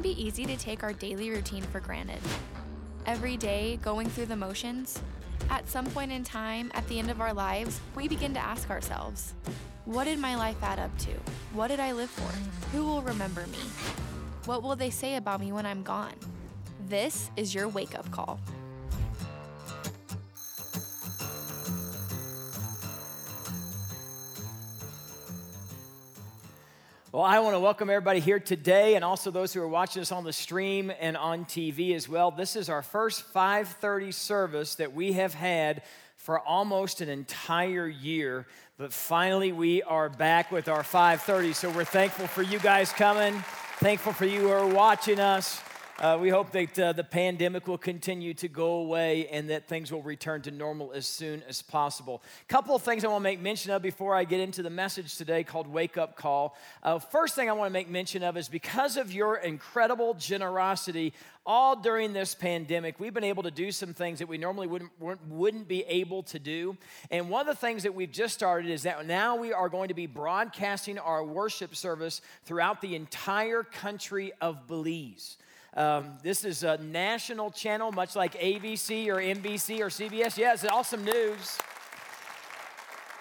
can be easy to take our daily routine for granted. Every day, going through the motions, at some point in time, at the end of our lives, we begin to ask ourselves, what did my life add up to? What did I live for? Who will remember me? What will they say about me when I'm gone? This is your wake up call. Well, I want to welcome everybody here today and also those who are watching us on the stream and on TV as well. This is our first 5:30 service that we have had for almost an entire year, but finally we are back with our 5:30. So we're thankful for you guys coming. Thankful for you who are watching us. Uh, we hope that uh, the pandemic will continue to go away and that things will return to normal as soon as possible. A couple of things I want to make mention of before I get into the message today called Wake Up Call. Uh, first thing I want to make mention of is because of your incredible generosity, all during this pandemic, we've been able to do some things that we normally wouldn't, wouldn't be able to do. And one of the things that we've just started is that now we are going to be broadcasting our worship service throughout the entire country of Belize. Um, this is a national channel, much like ABC or NBC or CBS. Yeah, it's awesome news.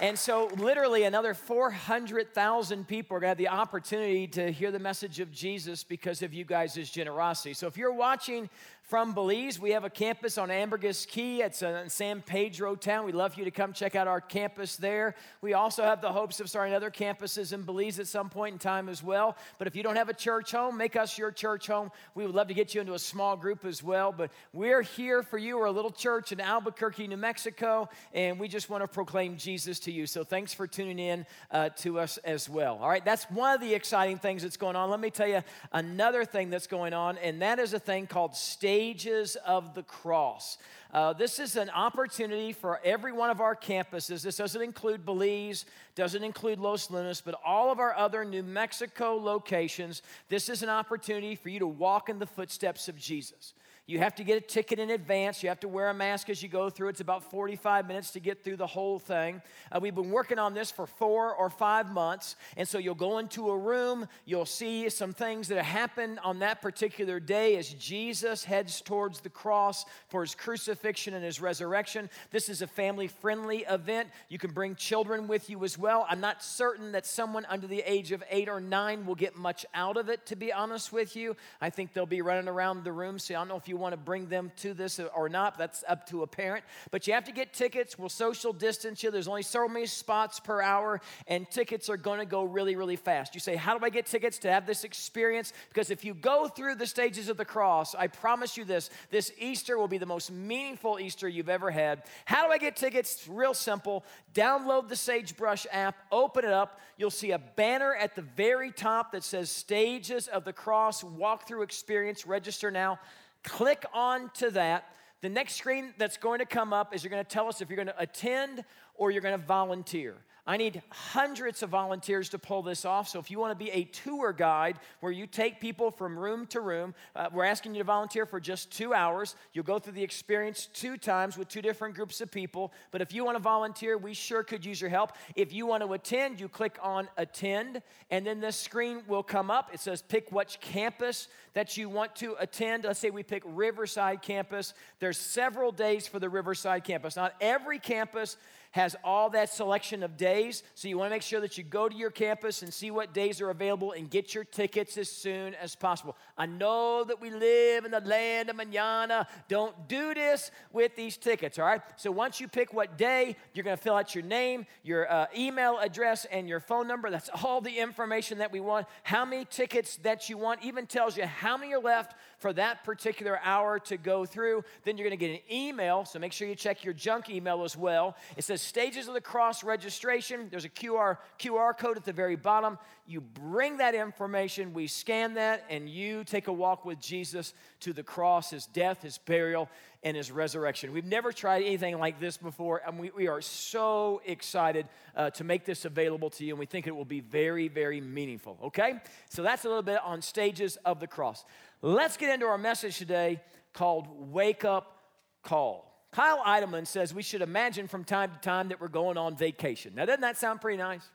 And so, literally, another 400,000 people are going to have the opportunity to hear the message of Jesus because of you guys' generosity. So, if you're watching from Belize. We have a campus on Ambergris Caye. It's in San Pedro town. We'd love for you to come check out our campus there. We also have the hopes of starting other campuses in Belize at some point in time as well. But if you don't have a church home, make us your church home. We would love to get you into a small group as well. But we're here for you. We're a little church in Albuquerque, New Mexico, and we just want to proclaim Jesus to you. So thanks for tuning in uh, to us as well. All right, that's one of the exciting things that's going on. Let me tell you another thing that's going on, and that is a thing called Stay stages of the cross. Uh, this is an opportunity for every one of our campuses. This doesn't include Belize, doesn't include Los Lunas, but all of our other New Mexico locations. This is an opportunity for you to walk in the footsteps of Jesus. You have to get a ticket in advance. You have to wear a mask as you go through. It's about 45 minutes to get through the whole thing. Uh, we've been working on this for four or five months. And so you'll go into a room, you'll see some things that happen on that particular day as Jesus heads towards the cross for his crucifixion and his resurrection. This is a family friendly event. You can bring children with you as well. I'm not certain that someone under the age of eight or nine will get much out of it, to be honest with you. I think they'll be running around the room. So I don't know if you want to bring them to this or not. That's up to a parent. But you have to get tickets. We'll social distance you. There's only so many spots per hour, and tickets are going to go really, really fast. You say, How do I get tickets to have this experience? Because if you go through the stages of the cross, I promise you this this Easter will be the most meaningful Easter you've ever had. How do I get tickets? It's real simple. Download the Sagebrush app, open it up. You'll see a banner at the very top that says Stages of the Cross Walkthrough Experience. Register now. Click on to that. The next screen that's going to come up is you're going to tell us if you're going to attend or you're going to volunteer. I need hundreds of volunteers to pull this off. So if you want to be a tour guide where you take people from room to room, uh, we're asking you to volunteer for just two hours. You'll go through the experience two times with two different groups of people. But if you want to volunteer, we sure could use your help. If you want to attend, you click on attend, and then this screen will come up. It says pick which campus that you want to attend. Let's say we pick Riverside campus. There's several days for the Riverside campus. Not every campus has all that selection of days. So you want to make sure that you go to your campus and see what days are available and get your tickets as soon as possible. I know that we live in the land of manana. Don't do this with these tickets, all right? So once you pick what day, you're going to fill out your name, your uh, email address, and your phone number. That's all the information that we want. How many tickets that you want even tells you how many are left for that particular hour to go through. Then you're going to get an email, so make sure you check your junk email as well. It says Stages of the Cross registration. There's a QR, QR code at the very bottom. You bring that information, we scan that, and you take a walk with Jesus to the cross, his death, his burial, and his resurrection. We've never tried anything like this before, and we, we are so excited uh, to make this available to you, and we think it will be very, very meaningful, okay? So that's a little bit on stages of the cross. Let's get into our message today called Wake Up Call. Kyle Idleman says we should imagine from time to time that we're going on vacation. Now, doesn't that sound pretty nice?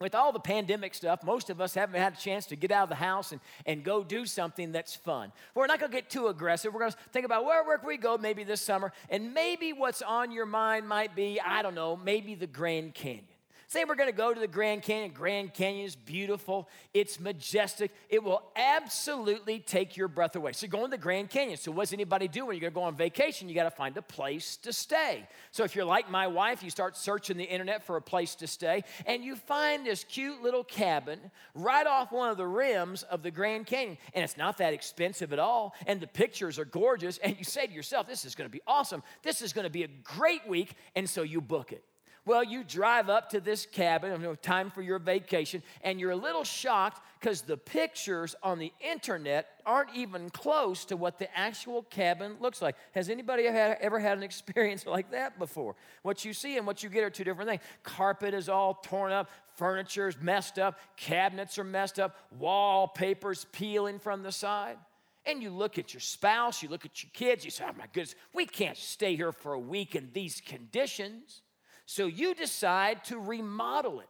with all the pandemic stuff, most of us haven't had a chance to get out of the house and, and go do something that's fun. We're not gonna get too aggressive. We're gonna think about where, where can we go maybe this summer, and maybe what's on your mind might be, I don't know, maybe the Grand Canyon. Say we're going to go to the Grand Canyon. Grand Canyon is beautiful, it's majestic. It will absolutely take your breath away. So going to the Grand Canyon. So what's anybody do when you're going to go on vacation? You got to find a place to stay. So if you're like my wife, you start searching the internet for a place to stay, and you find this cute little cabin right off one of the rims of the Grand Canyon. And it's not that expensive at all, and the pictures are gorgeous. And you say to yourself, this is going to be awesome. This is going to be a great week. And so you book it. Well, you drive up to this cabin, you know, time for your vacation, and you're a little shocked because the pictures on the internet aren't even close to what the actual cabin looks like. Has anybody ever had an experience like that before? What you see and what you get are two different things. Carpet is all torn up, furniture is messed up, cabinets are messed up, wallpaper's peeling from the side. And you look at your spouse, you look at your kids, you say, oh my goodness, we can't stay here for a week in these conditions. So you decide to remodel it.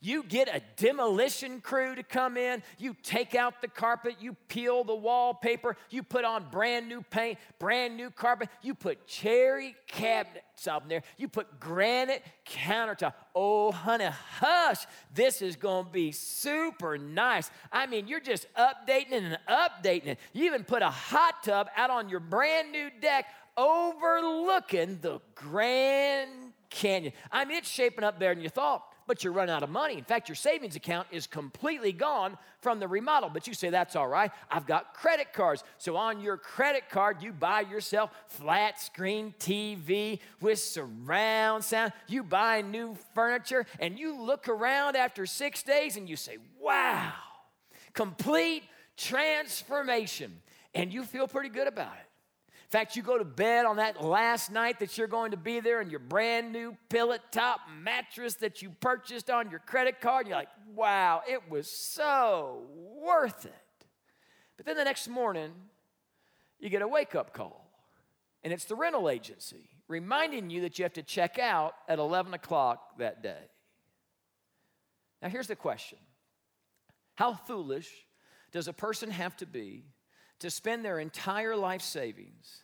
You get a demolition crew to come in, you take out the carpet, you peel the wallpaper, you put on brand new paint, brand new carpet, you put cherry cabinets up in there, you put granite countertop. Oh, honey, hush, this is gonna be super nice. I mean, you're just updating it and updating it. You even put a hot tub out on your brand new deck overlooking the Grand Canyon. I mean, it's shaping up better than you thought, but you're running out of money. In fact, your savings account is completely gone from the remodel. But you say, that's all right. I've got credit cards. So on your credit card, you buy yourself flat screen TV with surround sound. You buy new furniture, and you look around after six days and you say, wow, complete transformation. And you feel pretty good about it. In fact, you go to bed on that last night that you're going to be there and your brand new pillow top mattress that you purchased on your credit card. You're like, wow, it was so worth it. But then the next morning, you get a wake up call, and it's the rental agency reminding you that you have to check out at 11 o'clock that day. Now, here's the question How foolish does a person have to be to spend their entire life savings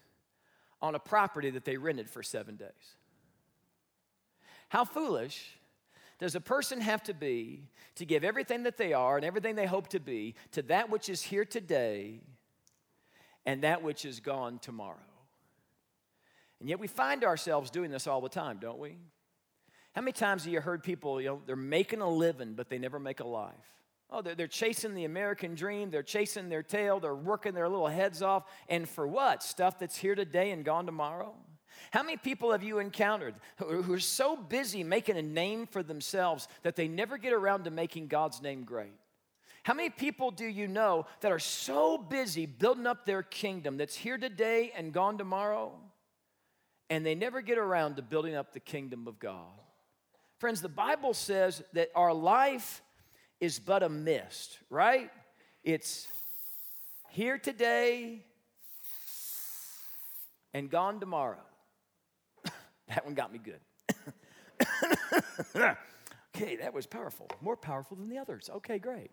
on a property that they rented for seven days. How foolish does a person have to be to give everything that they are and everything they hope to be to that which is here today and that which is gone tomorrow? And yet we find ourselves doing this all the time, don't we? How many times have you heard people, you know, they're making a living, but they never make a life? Oh, they're, they're chasing the American dream. They're chasing their tail. They're working their little heads off. And for what? Stuff that's here today and gone tomorrow? How many people have you encountered who are so busy making a name for themselves that they never get around to making God's name great? How many people do you know that are so busy building up their kingdom that's here today and gone tomorrow, and they never get around to building up the kingdom of God? Friends, the Bible says that our life is but a mist, right? It's here today and gone tomorrow. that one got me good. okay, that was powerful. More powerful than the others. Okay, great.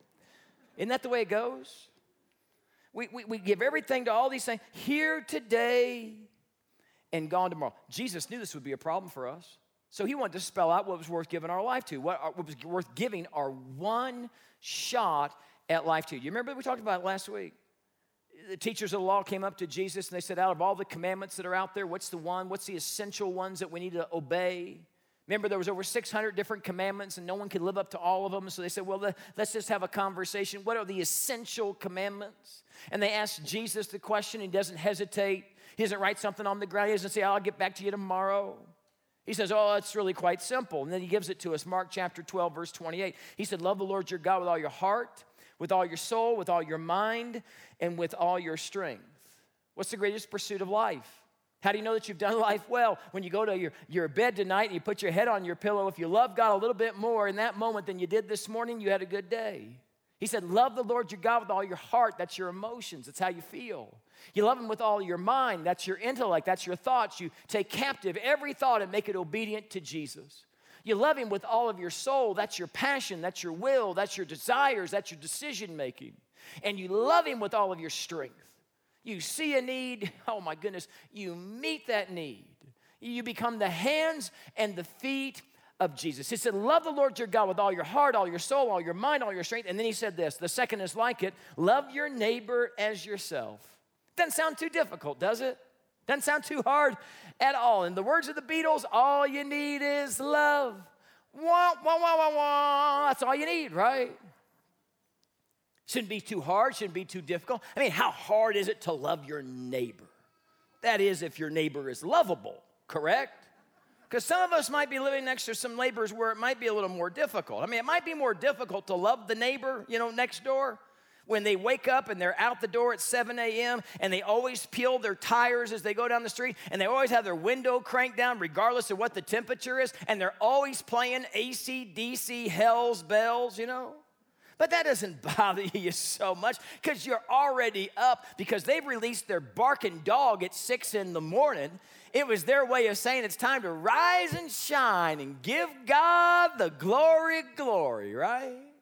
Isn't that the way it goes? We, we, we give everything to all these things here today and gone tomorrow. Jesus knew this would be a problem for us. So he wanted to spell out what was worth giving our life to, what, uh, was worth giving our one shot at life to. You remember we talked about last week? The teachers of the law came up to Jesus and they said, Out of all the commandments that are out there, what's the one? What's the essential ones that we need to obey? Remember, there was over 600 different commandments, and no one could live up to all of them. So they said, "Well, let's just have a conversation. What are the essential commandments?" And they asked Jesus the question. He doesn't hesitate. He doesn't write something on the ground. He doesn't say, "I'll get back to you tomorrow." He says, Oh, it's really quite simple. And then he gives it to us. Mark chapter 12, verse 28. He said, Love the Lord your God with all your heart, with all your soul, with all your mind, and with all your strength. What's the greatest pursuit of life? How do you know that you've done life well? When you go to your, your bed tonight and you put your head on your pillow, if you love God a little bit more in that moment than you did this morning, you had a good day. He said, Love the Lord your God with all your heart. That's your emotions, that's how you feel. You love Him with all your mind. That's your intellect. That's your thoughts. You take captive every thought and make it obedient to Jesus. You love Him with all of your soul. That's your passion, that's your will, that's your desires, that's your decision making. And you love Him with all of your strength. You see a need, oh my goodness, you meet that need. You become the hands and the feet of Jesus. He said, Love the Lord your God with all your heart, all your soul, all your mind, all your strength. And then he said this the second is like it love your neighbor as yourself. Doesn't sound too difficult, does it? Doesn't sound too hard at all. In the words of the Beatles, all you need is love. Wah, wah, wah, wah, wah. That's all you need, right? Shouldn't be too hard, shouldn't be too difficult. I mean, how hard is it to love your neighbor? That is, if your neighbor is lovable, correct? Because some of us might be living next to some neighbors where it might be a little more difficult. I mean, it might be more difficult to love the neighbor, you know, next door when they wake up and they're out the door at 7 a.m. and they always peel their tires as they go down the street and they always have their window cranked down regardless of what the temperature is and they're always playing AC/DC Hell's Bells, you know? But that doesn't bother you so much because you're already up because they've released their barking dog at six in the morning. It was their way of saying it's time to rise and shine and give God the glory, glory, right?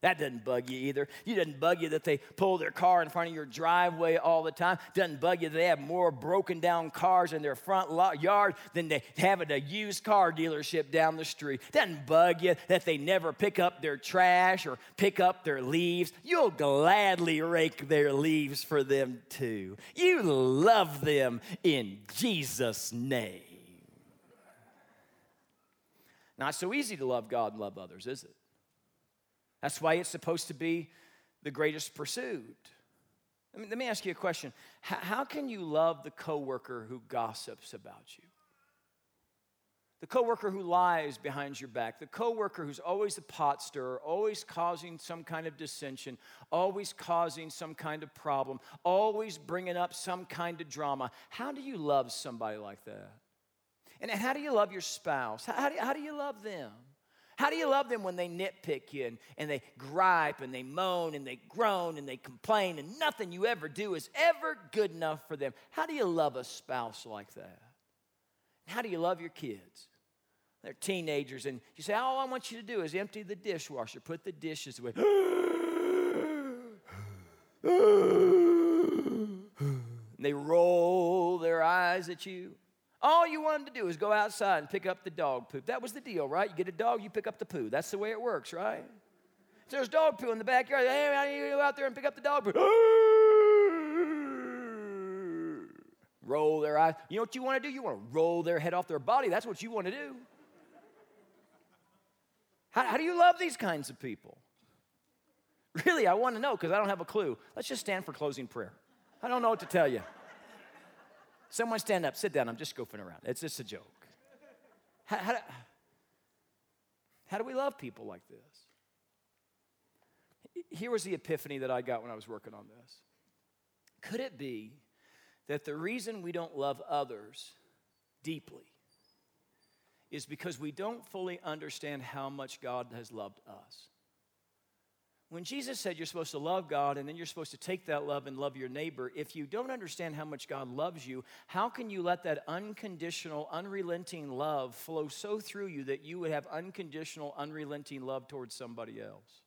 That doesn't bug you either. You doesn't bug you that they pull their car in front of your driveway all the time. Doesn't bug you that they have more broken down cars in their front yard than they have at a used car dealership down the street. Doesn't bug you that they never pick up their trash or pick up their leaves. You'll gladly rake their leaves for them too. You love them in Jesus' name. Not so easy to love God and love others, is it? That's why it's supposed to be the greatest pursuit. I mean, let me ask you a question. How, how can you love the coworker who gossips about you? The coworker who lies behind your back, the coworker who's always the pot stirrer, always causing some kind of dissension, always causing some kind of problem, always bringing up some kind of drama. How do you love somebody like that? And how do you love your spouse? How how do you love them? How do you love them when they nitpick you and, and they gripe and they moan and they groan and they complain and nothing you ever do is ever good enough for them? How do you love a spouse like that? How do you love your kids? They're teenagers, and you say, All I want you to do is empty the dishwasher, put the dishes away. and they roll their eyes at you. All you want them to do is go outside and pick up the dog poop. That was the deal, right? You get a dog, you pick up the poo. That's the way it works, right? So there's dog poo in the backyard. Hey, I need to go out there and pick up the dog poo. roll their eyes. You know what you want to do? You want to roll their head off their body. That's what you want to do. How, how do you love these kinds of people? Really, I want to know because I don't have a clue. Let's just stand for closing prayer. I don't know what to tell you. Someone stand up, sit down. I'm just goofing around. It's just a joke. How, how, how do we love people like this? Here was the epiphany that I got when I was working on this. Could it be that the reason we don't love others deeply is because we don't fully understand how much God has loved us? When Jesus said you're supposed to love God and then you're supposed to take that love and love your neighbor, if you don't understand how much God loves you, how can you let that unconditional, unrelenting love flow so through you that you would have unconditional, unrelenting love towards somebody else?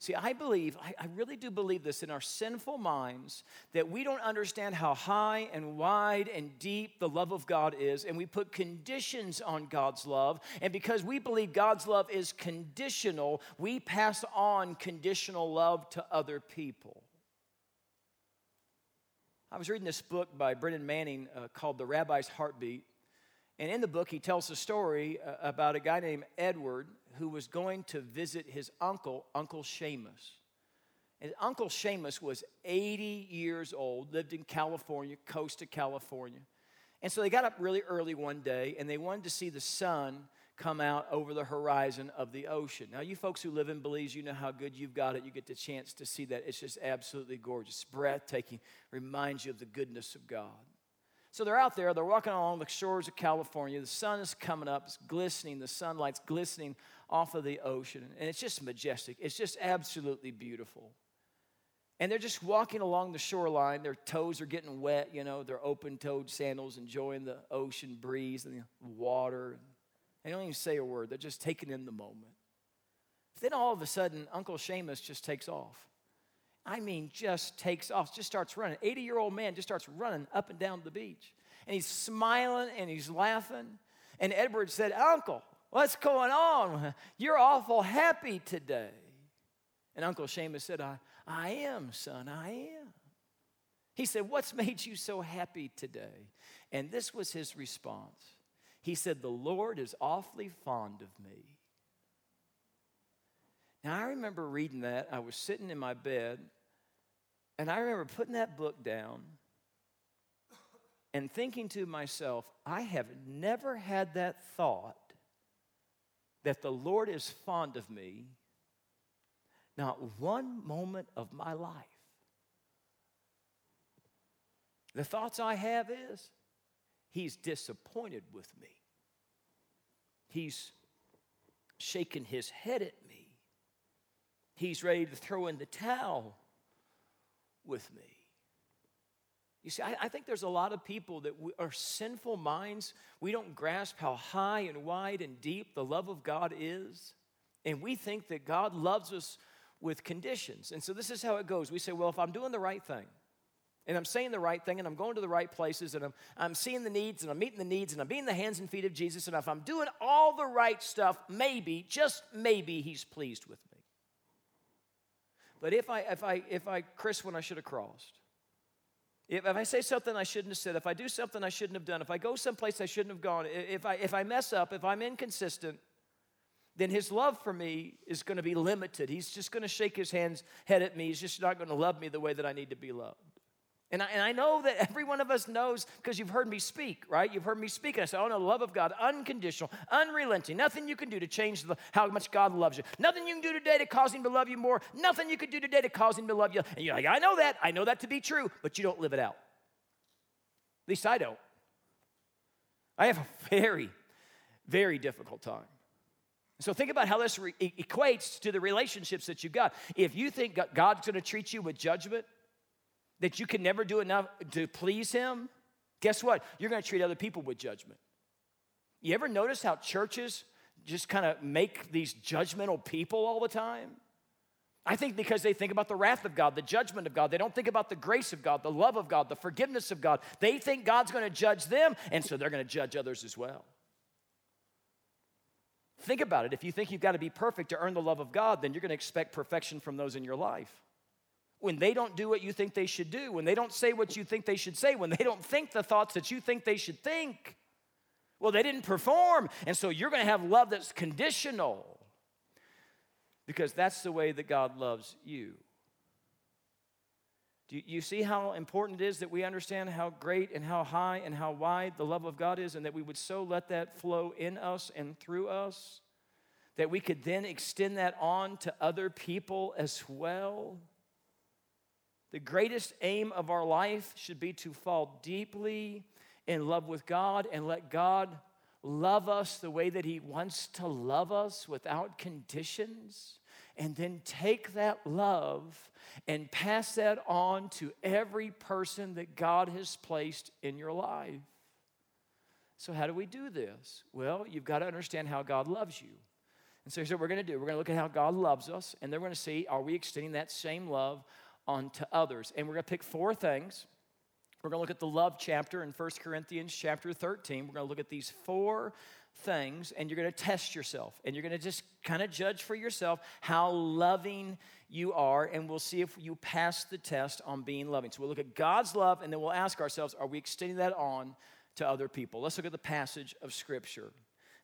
See, I believe, I, I, really do believe this in our sinful minds that we don't understand how high and wide and deep the love of God is, and we put conditions on God's love. And because we believe God's love is conditional, we pass on conditional love to other people. I was reading this book by Brennan Manning uh, called The Rabbi's Heartbeat. And in the book, he tells a story uh, about a guy named Edward who was going to visit his uncle, Uncle Seamus. And Uncle Seamus was 80 years old, lived in California, coast of California. And so they got up really early one day and they wanted to see the sun come out over the horizon of the ocean. Now, you folks who live in Belize, you know how good you've got it. You get the chance to see that. It's just absolutely gorgeous, breathtaking, reminds you of the goodness of God. So they're out there, they're walking along the shores of California. The sun is coming up, it's glistening, the sunlight's glistening off of the ocean. And it's just majestic, it's just absolutely beautiful. And they're just walking along the shoreline. Their toes are getting wet, you know, their open toed sandals, enjoying the ocean breeze and the water. They don't even say a word, they're just taking in the moment. Then all of a sudden, Uncle Seamus just takes off. I mean, just takes off, just starts running. 80 year old man just starts running up and down the beach. And he's smiling and he's laughing. And Edward said, Uncle, what's going on? You're awful happy today. And Uncle Seamus said, I, I am, son, I am. He said, What's made you so happy today? And this was his response. He said, The Lord is awfully fond of me. Now, I remember reading that. I was sitting in my bed, and I remember putting that book down and thinking to myself, I have never had that thought that the Lord is fond of me, not one moment of my life. The thoughts I have is, He's disappointed with me. He's shaking his head at me. He's ready to throw in the towel with me. You see, I, I, think there's a lot of people that we, are sinful minds. We don't grasp how high and wide and deep the love of God is. And we think that God loves us with conditions. And so this is how it goes. We say, well, if I'm doing the right thing, and I'm saying the right thing, and I'm going to the right places, and I'm, I'm seeing the needs, and I'm meeting the needs, and I'm being the hands and feet of Jesus, and if I'm doing all the right stuff, maybe, just maybe, He's pleased with me. But if I, if I, if I Chris when I should have crossed, if, if I say something I shouldn't have said, if I do something I shouldn't have done, if I go someplace I shouldn't have gone, if I, if I mess up, if I'm inconsistent, then his love for me is going to be limited. He's just going to shake his hands, head at me. He's just not going to love me the way that I need to be loved. And I, and I know that every one of us knows because you've heard me speak, right? You've heard me speak. And I said, oh no, the love of God, unconditional, unrelenting. Nothing you can do to change the, how much God loves you. Nothing you can do today to cause Him to love you more. Nothing you can do today to cause Him to love you. And you're like, I know that. I know that to be true, but you don't live it out. At least I don't. I have a very, very difficult time. So think about how this re- equates to the relationships that you've got. If you think God's going to treat you with judgment, that you can never do enough to please Him, guess what? You're going to treat other people with judgment. You ever notice how churches just kind of make these judgmental people all the time? I think because they think about the wrath of God, the judgment of God. They don't think about the grace of God, the love of God, the forgiveness of God. They think God's going to judge them, and so they're going to judge others as well. Think about it. If you think you've got to be perfect to earn the love of God, then you're going to expect perfection from those in your life when they don't do what you think they should do, when they don't say what you think they should say, when they don't think the thoughts that you think they should think. Well, they didn't perform. And so you're going to have love that's conditional because that's the way that God loves you. Do you see how important it is that we understand how great and how high and how wide the love of God is, and that we would so let that flow in us and through us that we could then extend that on to other people as well? The greatest aim of our life should be to fall deeply in love with God and let God love us the way that He wants to love us without conditions, and then take that love and pass that on to every person that God has placed in your life. So, how do we do this? Well, you've got to understand how God loves you. And so, here's what we're going to do we're going to look at how God loves us, and then we're going to see are we extending that same love onto others. And we're going to pick four things. We're going to look at the love chapter in 1 Corinthians chapter 13. We're going to look at these four things and you're going to test yourself and you're going to just kind of judge for yourself how loving you are and we'll see if you pass the test on being loving. So we'll look at God's love and then we'll ask ourselves are we extending that on to other people? Let's look at the passage of scripture.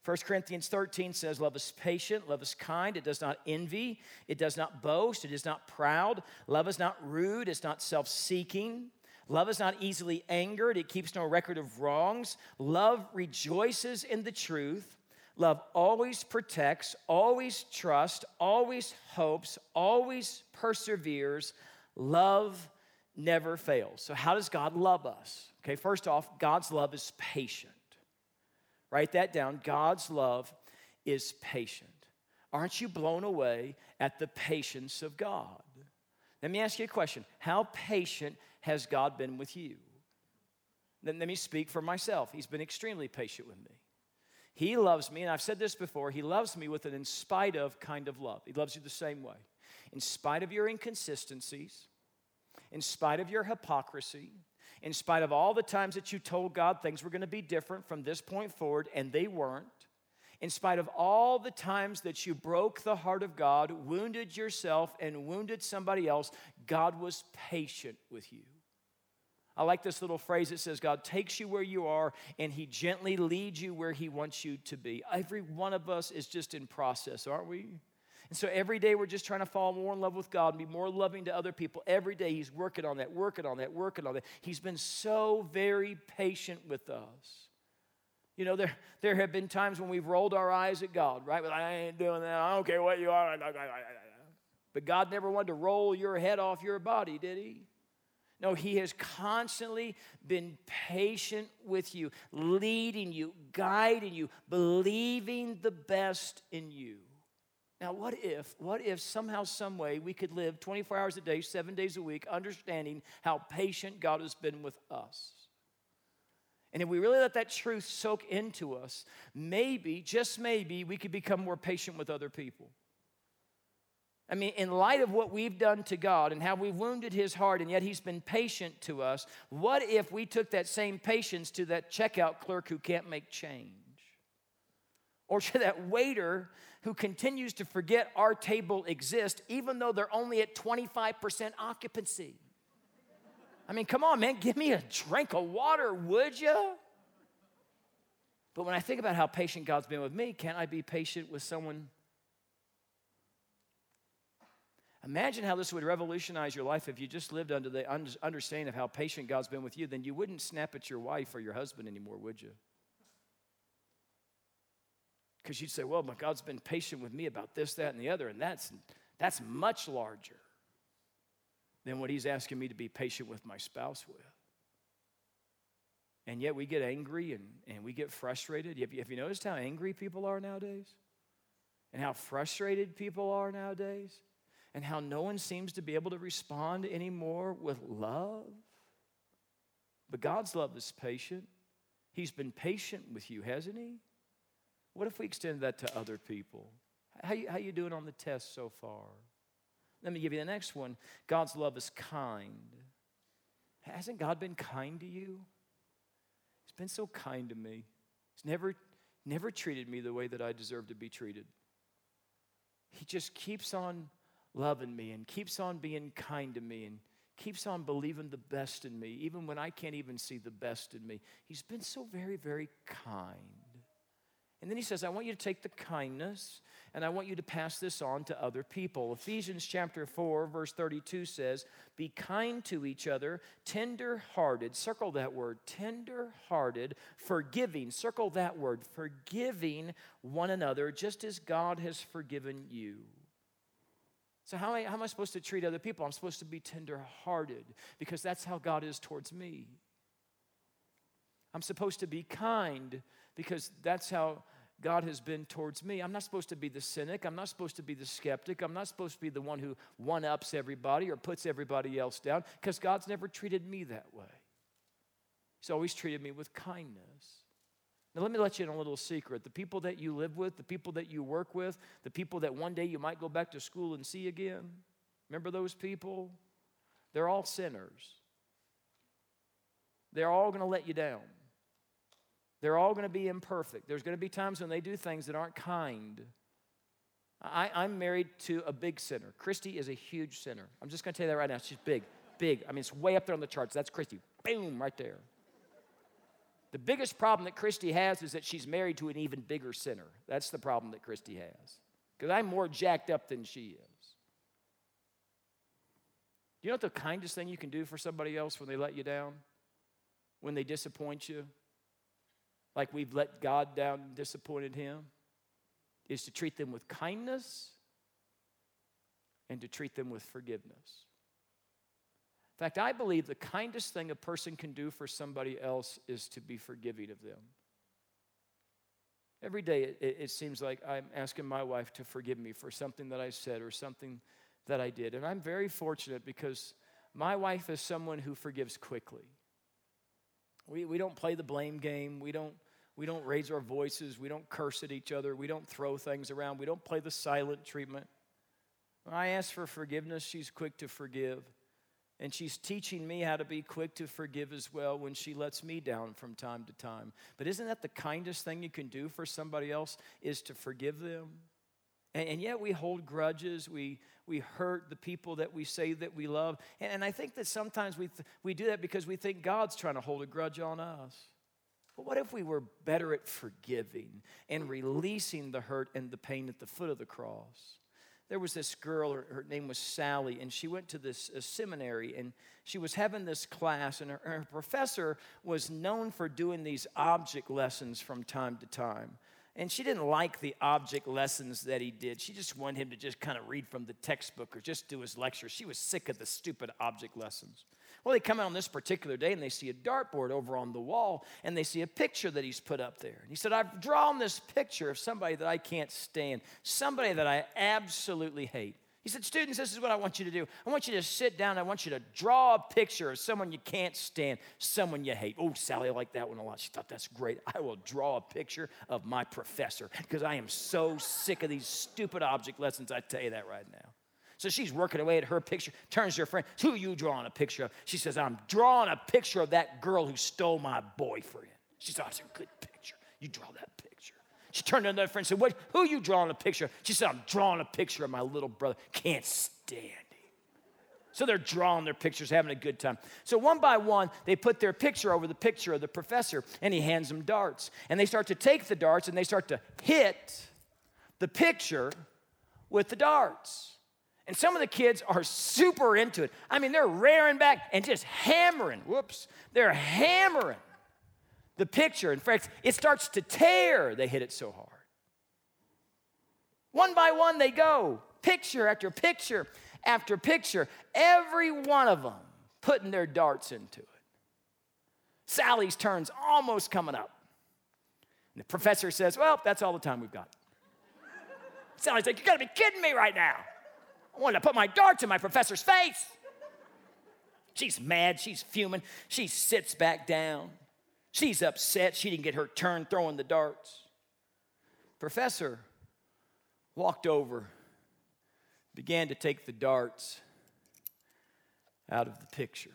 1 Corinthians 13 says, Love is patient, love is kind, it does not envy, it does not boast, it is not proud, love is not rude, it's not self seeking. Love is not easily angered, it keeps no record of wrongs. Love rejoices in the truth. Love always protects, always trusts, always hopes, always perseveres. Love never fails. So, how does God love us? Okay, first off, God's love is patient. Write that down. God's love is patient. Aren't you blown away at the patience of God? Let me ask you a question How patient has God been with you? Then let me speak for myself. He's been extremely patient with me. He loves me, and I've said this before, He loves me with an in spite of kind of love. He loves you the same way. In spite of your inconsistencies, in spite of your hypocrisy, in spite of all the times that you told God things were going to be different from this point forward, and they weren't, in spite of all the times that you broke the heart of God, wounded yourself, and wounded somebody else, God was patient with you. I like this little phrase that says, God takes you where you are and He gently leads you where He wants you to be. Every one of us is just in process, aren't we? And so every day we're just trying to fall more in love with God and be more loving to other people. Every day He's working on that, working on that, working on that. He's been so very patient with us. You know, there, there have been times when we've rolled our eyes at God, right? But I ain't doing that. I don't care what you are. But God never wanted to roll your head off your body, did He? No, He has constantly been patient with you, leading you, guiding you, believing the best in you. Now, what if, what if somehow, some way we could live 24 hours a day, seven days a week, understanding how patient God has been with us? And if we really let that truth soak into us, maybe, just maybe, we could become more patient with other people. I mean, in light of what we've done to God and how we've wounded his heart, and yet he's been patient to us, what if we took that same patience to that checkout clerk who can't make change? Or to that waiter who continues to forget our table exists, even though they're only at 25% occupancy? I mean, come on, man, give me a drink of water, would you? But when I think about how patient God's been with me, can't I be patient with someone Imagine how this would revolutionize your life if you just lived under the understanding of how patient God's been with you. Then you wouldn't snap at your wife or your husband anymore, would you? Because you'd say, well, my God's been patient with me about this, that, and the other, and that's, that's much larger than what He's asking me to be patient with my spouse with. And yet we get angry and, and we get frustrated. Have you, have you noticed how angry people are nowadays? And how frustrated people are nowadays? and how no one seems to be able to respond anymore with love. But God's love is patient. He's been patient with you, hasn't he? What if we extend that to other people? How you, how you doing on the test so far? Let me give you the next one. God's love is kind. Hasn't God been kind to you? He's been so kind to me. He's never, never treated me the way that I deserve to be treated. He just keeps on loving me and keeps on being kind to me and keeps on believing the best in me, even when I can't even see the best in me. He's been so very, very kind. And then he says, I want you to take the kindness and I want you to pass this on to other people. Ephesians chapter 4, verse 32 says, Be kind to each other, tender hearted. Circle that word, tender hearted, forgiving. Circle that word, forgiving one another, just as God has forgiven you. So, how am, I, supposed to treat other people? I'm supposed to be tender hearted because that's how God is towards me. I'm supposed to be kind because that's how God has been towards me. I'm not supposed to be the cynic. I'm not supposed to be the skeptic. I'm not supposed to be the one who one ups everybody or puts everybody else down because God's never treated me that way. He's always treated me with kindness. Now, let me let you in a little secret. The people that you live with, the people that you work with, the people that one day you might go back to school and see again, remember those people? They're all sinners. They're all going to let you down. They're all going to be imperfect. There's going to be times when they do things that aren't kind. I, am married to a big sinner. Christy is a huge sinner. I'm just going to tell you that right now. She's big, big. I mean, it's way up there on the charts. That's Christy. Boom, right there. The biggest problem that Christy has is that she's married to an even bigger sinner. That's the problem that Christy has. Because I'm more jacked up than she is. Do you know what the kindest thing you can do for somebody else when they let you down? When they disappoint you? Like we've let God down and disappointed Him? Is to treat them with kindness and to treat them with forgiveness. In fact, I believe the kindest thing a person can do for somebody else is to be forgiving of them. Every day it, it, seems like I'm asking my wife to forgive me for something that I said or something that I did. And I'm very fortunate because my wife is someone who forgives quickly. We, we don't play the blame game. We don't, We don't raise our voices. We don't curse at each other. We don't throw things around. We don't play the silent treatment. When I ask for forgiveness, she's quick to forgive. And she's teaching me how to be quick to forgive as well when she lets me down from time to time. But isn't that the kindest thing you can do for somebody else is to forgive them? And, and yet we hold grudges, we, we hurt the people that we say that we love. And, and I think that sometimes we, th- we do that because we think God's trying to hold a grudge on us. What if we were better at forgiving and releasing the hurt and the pain at the foot of the cross? there was this girl, her, her, name was Sally, and she went to this seminary and she was having this class, and her, her professor was known for doing these object lessons from time to time. And she didn't like the object lessons that he did. She just wanted him to just kind of read from the textbook or just do his lecture. She was sick of the stupid object lessons. Well, they come out on this particular day and they see a dartboard over on the wall and they see a picture that he's put up there. And he said, I've drawn this picture of somebody that I can't stand, somebody that I absolutely hate. He said, Students, this is what I want you to do. I want you to sit down. I want you to draw a picture of someone you can't stand, someone you hate. Oh, Sally, I like that one a lot. She thought that's great. I will draw a picture of my professor because I am so sick of these stupid object lessons. I tell you that right now. So she's working away at her picture, turns to her friend, Who are you drawing a picture of? She says, I'm drawing a picture of that girl who stole my boyfriend. She said, oh, That's a good picture. You draw that picture. She turned to another friend and said, what, Who are you drawing a picture of? She said, I'm drawing a picture of my little brother. Can't stand him. So they're drawing their pictures, having a good time. So one by one, they put their picture over the picture of the professor, and he hands them darts. And they start to take the darts and they start to hit the picture with the darts. And some of the kids are super into it. I mean, they're rearing back and just hammering. Whoops. They're hammering the picture. In fact, it starts to tear. They hit it so hard. One by one, they go, picture after picture after picture, every one of them putting their darts into it. Sally's turn's almost coming up. And the professor says, Well, that's all the time we've got. Sally's like, You gotta be kidding me right now. I wanted to put my darts in my professor's face. She's mad. She's fuming. She sits back down. She's upset. She didn't get her turn throwing the darts. Professor walked over, began to take the darts out of the picture.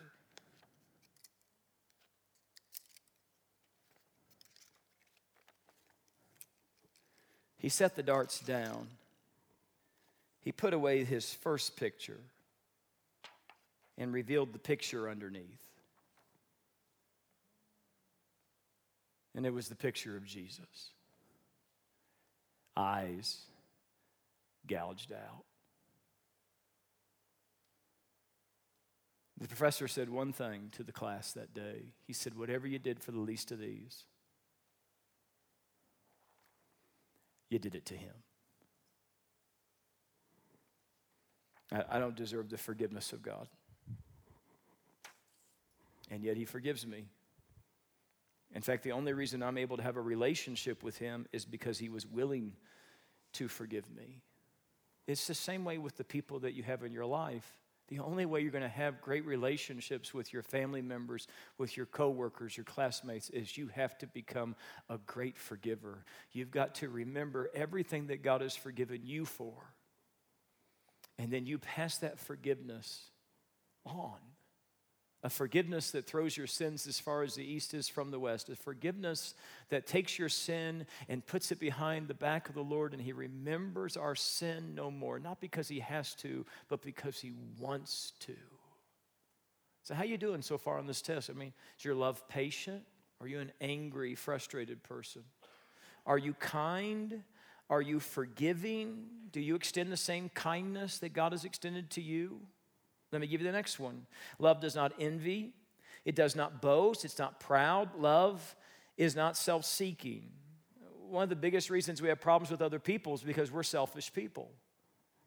He set the darts down he put away his first picture and revealed the picture underneath. And it was the picture of Jesus. Eyes gouged out. The professor said one thing to the class that day. He said, Whatever you did for the least of these, you did it to him. I, don't deserve the forgiveness of God. And yet He forgives me. In fact, the only reason I'm able to have a relationship with Him is because He was willing to forgive me. It's the same way with the people that you have in your life. The only way you're going to have great relationships with your family members, with your coworkers, your classmates, is you have to become a great forgiver. You've got to remember everything that God has forgiven you for. And then you pass that forgiveness on. A forgiveness that throws your sins as far as the east is from the west. A forgiveness that takes your sin and puts it behind the back of the Lord and He remembers our sin no more. Not because He has to, but because He wants to. So, how are you doing so far on this test? I mean, is your love patient? Are you an angry, frustrated person? Are you kind? Are you forgiving? Do you extend the same kindness that God has extended to you? Let me give you the next one. Love does not envy, it does not boast, it's not proud. Love is not self seeking. One of the biggest reasons we have problems with other people is because we're selfish people.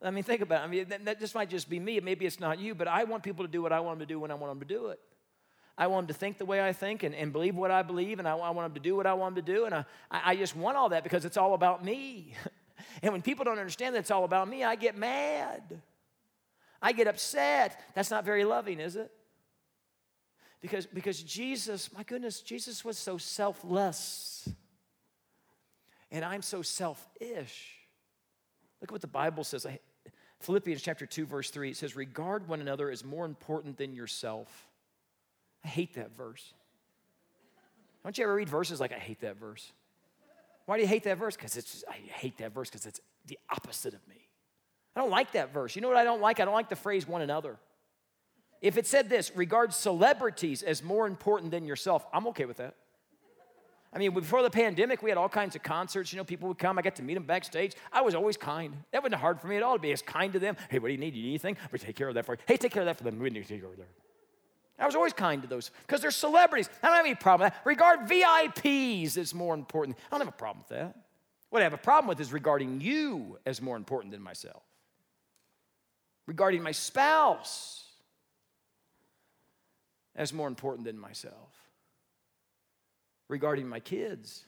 I mean, think about it. I mean, that, that, this might just be me. Maybe it's not you, but I want people to do what I want them to do when I want them to do it. I want them to think the way I think and, and believe what I believe, and I, I, want them to do what I want them to do. And I, I just want all that because it's all about me. and when people don't understand that it's all about me, I get mad. I get upset. That's not very loving, is it? Because, because Jesus, my goodness, Jesus was so selfless. and I'm so selfish. Look at what the Bible says. Philippians chapter 2, verse 3, it says, Regard one another as more important than yourself. I hate that verse. Don't you ever read verses like, I hate that verse? Why do you hate that verse? Because it's I hate that verse because it's the opposite of me. I don't like that verse. You know what I don't like? I don't like the phrase one another. If it said this, regard celebrities as more important than yourself, I'm okay with that. I mean, before the pandemic, we had all kinds of concerts. You know, people would come. I got to meet them backstage. I was always kind. That wasn't hard for me at all to be as kind to them. Hey, what do you need? You need anything? We take care of that for you. Hey, take care of that for them. We need to take care of that. I was always kind to those because they're celebrities. I don't have any problem with that. Regard VIPs as more important. I don't have a problem with that. What I have a problem with is regarding you as more important than myself. Regarding my spouse as more important than myself. Regarding my kids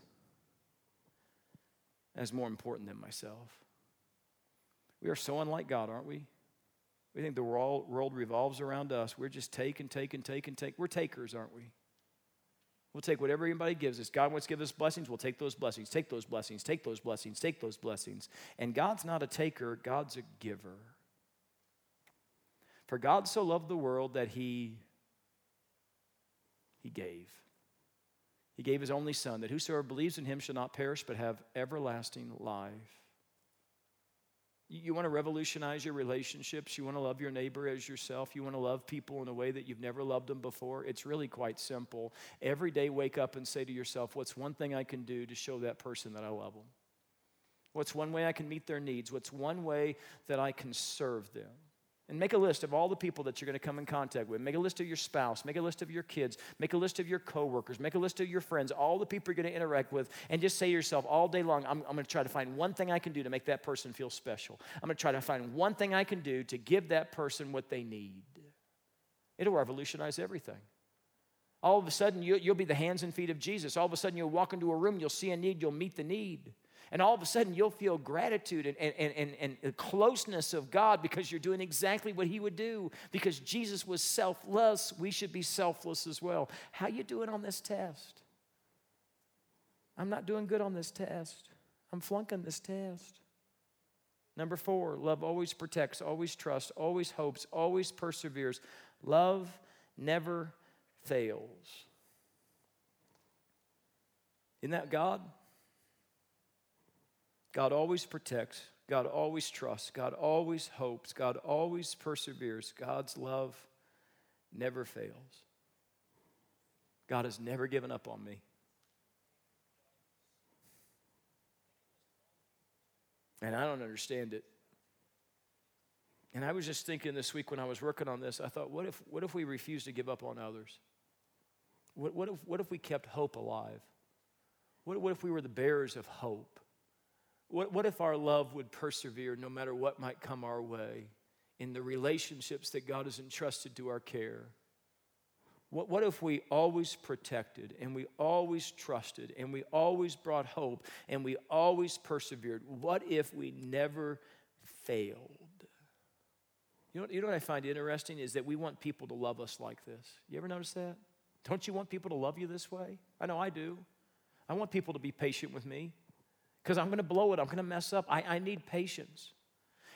as more important than myself. We are so unlike God, aren't we? We think the world revolves around us. We're just take and take and take and take. We're takers, aren't we? We'll take whatever anybody gives us. God wants to give us blessings. We'll take those blessings, take those blessings, take those blessings, take those blessings. And God's not a taker, God's a giver. For God so loved the world that he, he gave. He gave his only Son, that whosoever believes in him shall not perish but have everlasting life. You want to revolutionize your relationships. You want to love your neighbor as yourself. You want to love people in a way that you've never loved them before. It's really quite simple. Every day, wake up and say to yourself, What's one thing I can do to show that person that I love them? What's one way I can meet their needs? What's one way that I can serve them? And make a list of all the people that you're going to come in contact with. Make a list of your spouse. Make a list of your kids. Make a list of your coworkers. Make a list of your friends, all the people you're going to interact with. And just say to yourself all day long, I'm, I'm going to try to find one thing I can do to make that person feel special. I'm going to try to find one thing I can do to give that person what they need. It'll revolutionize everything. All of a sudden, you, you'll be the hands and feet of Jesus. All of a sudden, you'll walk into a room, you'll see a need, you'll meet the need. And all of a sudden, you'll feel gratitude and, and, and, and closeness of God because you're doing exactly what He would do. Because Jesus was selfless, we should be selfless as well. How you doing on this test? I'm not doing good on this test. I'm flunking this test. Number four, love always protects, always trusts, always hopes, always perseveres. Love never fails. Isn't that God? God always protects, God always trusts, God always hopes, God always perseveres. God's love never fails. God has never given up on me. And I don't understand it. And I was just thinking this week when I was working on this, I thought, what if, what if we refuse to give up on others? What, what, if, what if we kept hope alive? What, what if we were the bearers of hope? What, what if our love would persevere no matter what might come our way in the relationships that God has entrusted to our care? What, what if we always protected and we always trusted and we always brought hope and we always persevered? What if we never failed? You know, you know what I find interesting is that we want people to love us like this. You ever notice that? Don't you want people to love you this way? I know I do. I want people to be patient with me because I'm going to blow it. I'm going to mess up. I, I need patience.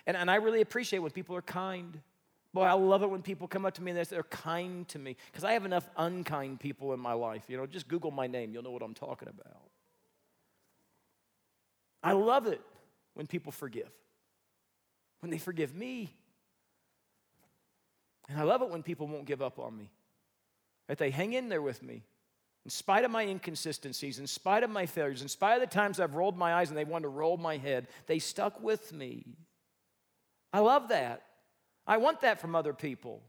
And, and I really appreciate when people are kind. Boy, I love it when people come up to me and they're kind to me because I have enough unkind people in my life. You know, just Google my name, you'll know what I'm talking about. I love it when people forgive, when they forgive me. And I love it when people won't give up on me, that they hang in there with me. In spite of my inconsistencies, in spite of my failures, in spite of the times I've rolled my eyes and they wanted to roll my head, they stuck with me. I love that. I want that from other people.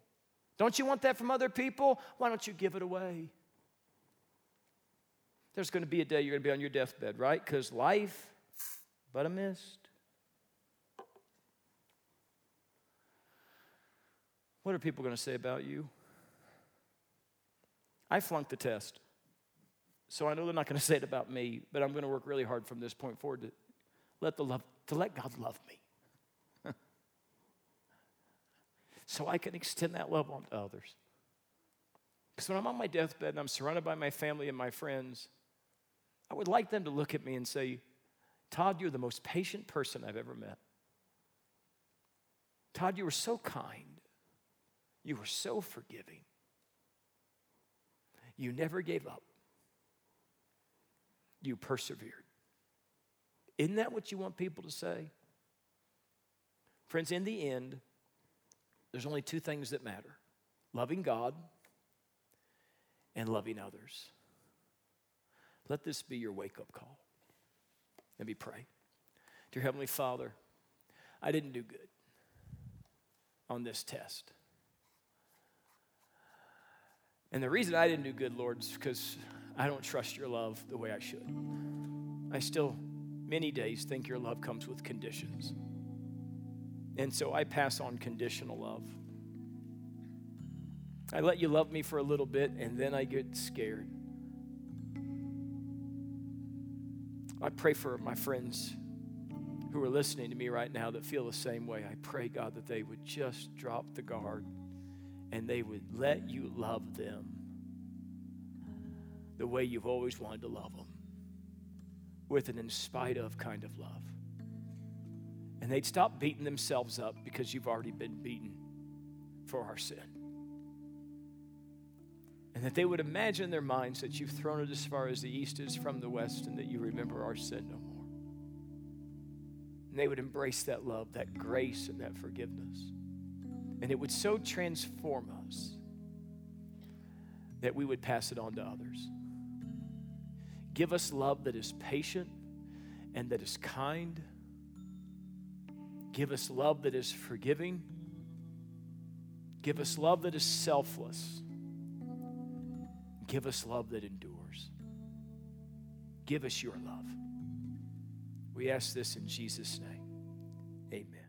Don't you want that from other people? Why don't you give it away? There's going to be a day you're going to be on your deathbed, right? Because life but a mist. What are people going to say about you? I flunked the test. So I know they're not going to say it about me, but I'm going to work really hard from this point forward to let the love to let God love me. so I can extend that love on to others. Because when I'm on my deathbed and I'm surrounded by my family and my friends, I would like them to look at me and say, Todd, you're the most patient person I've ever met. Todd, you were so kind. You were so forgiving. You never gave up. You persevered. Isn't that what you want people to say? Friends, in the end, there's only two things that matter loving God and loving others. Let this be your wake up call. Let me pray. Dear Heavenly Father, I didn't do good on this test. And the reason I didn't do good, Lord, is because I don't trust your love the way I should. I still, many days, think your love comes with conditions. And so I pass on conditional love. I let you love me for a little bit, and then I get scared. I pray for my friends who are listening to me right now that feel the same way. I pray, God, that they would just drop the guard and they would let you love them the way you've always wanted to love them with an in spite of kind of love. And they'd stop beating themselves up because you've already been beaten for our sin. And that they would imagine in their minds that you've thrown it as far as the east is from the west and that you remember our sin no more. And they would embrace that love, that grace, and that forgiveness. And it would so transform us that we would pass it on to others. Give us love that is patient and that is kind. Give us love that is forgiving. Give us love that is selfless. Give us love that endures. Give us your love. We ask this in Jesus' name. Amen.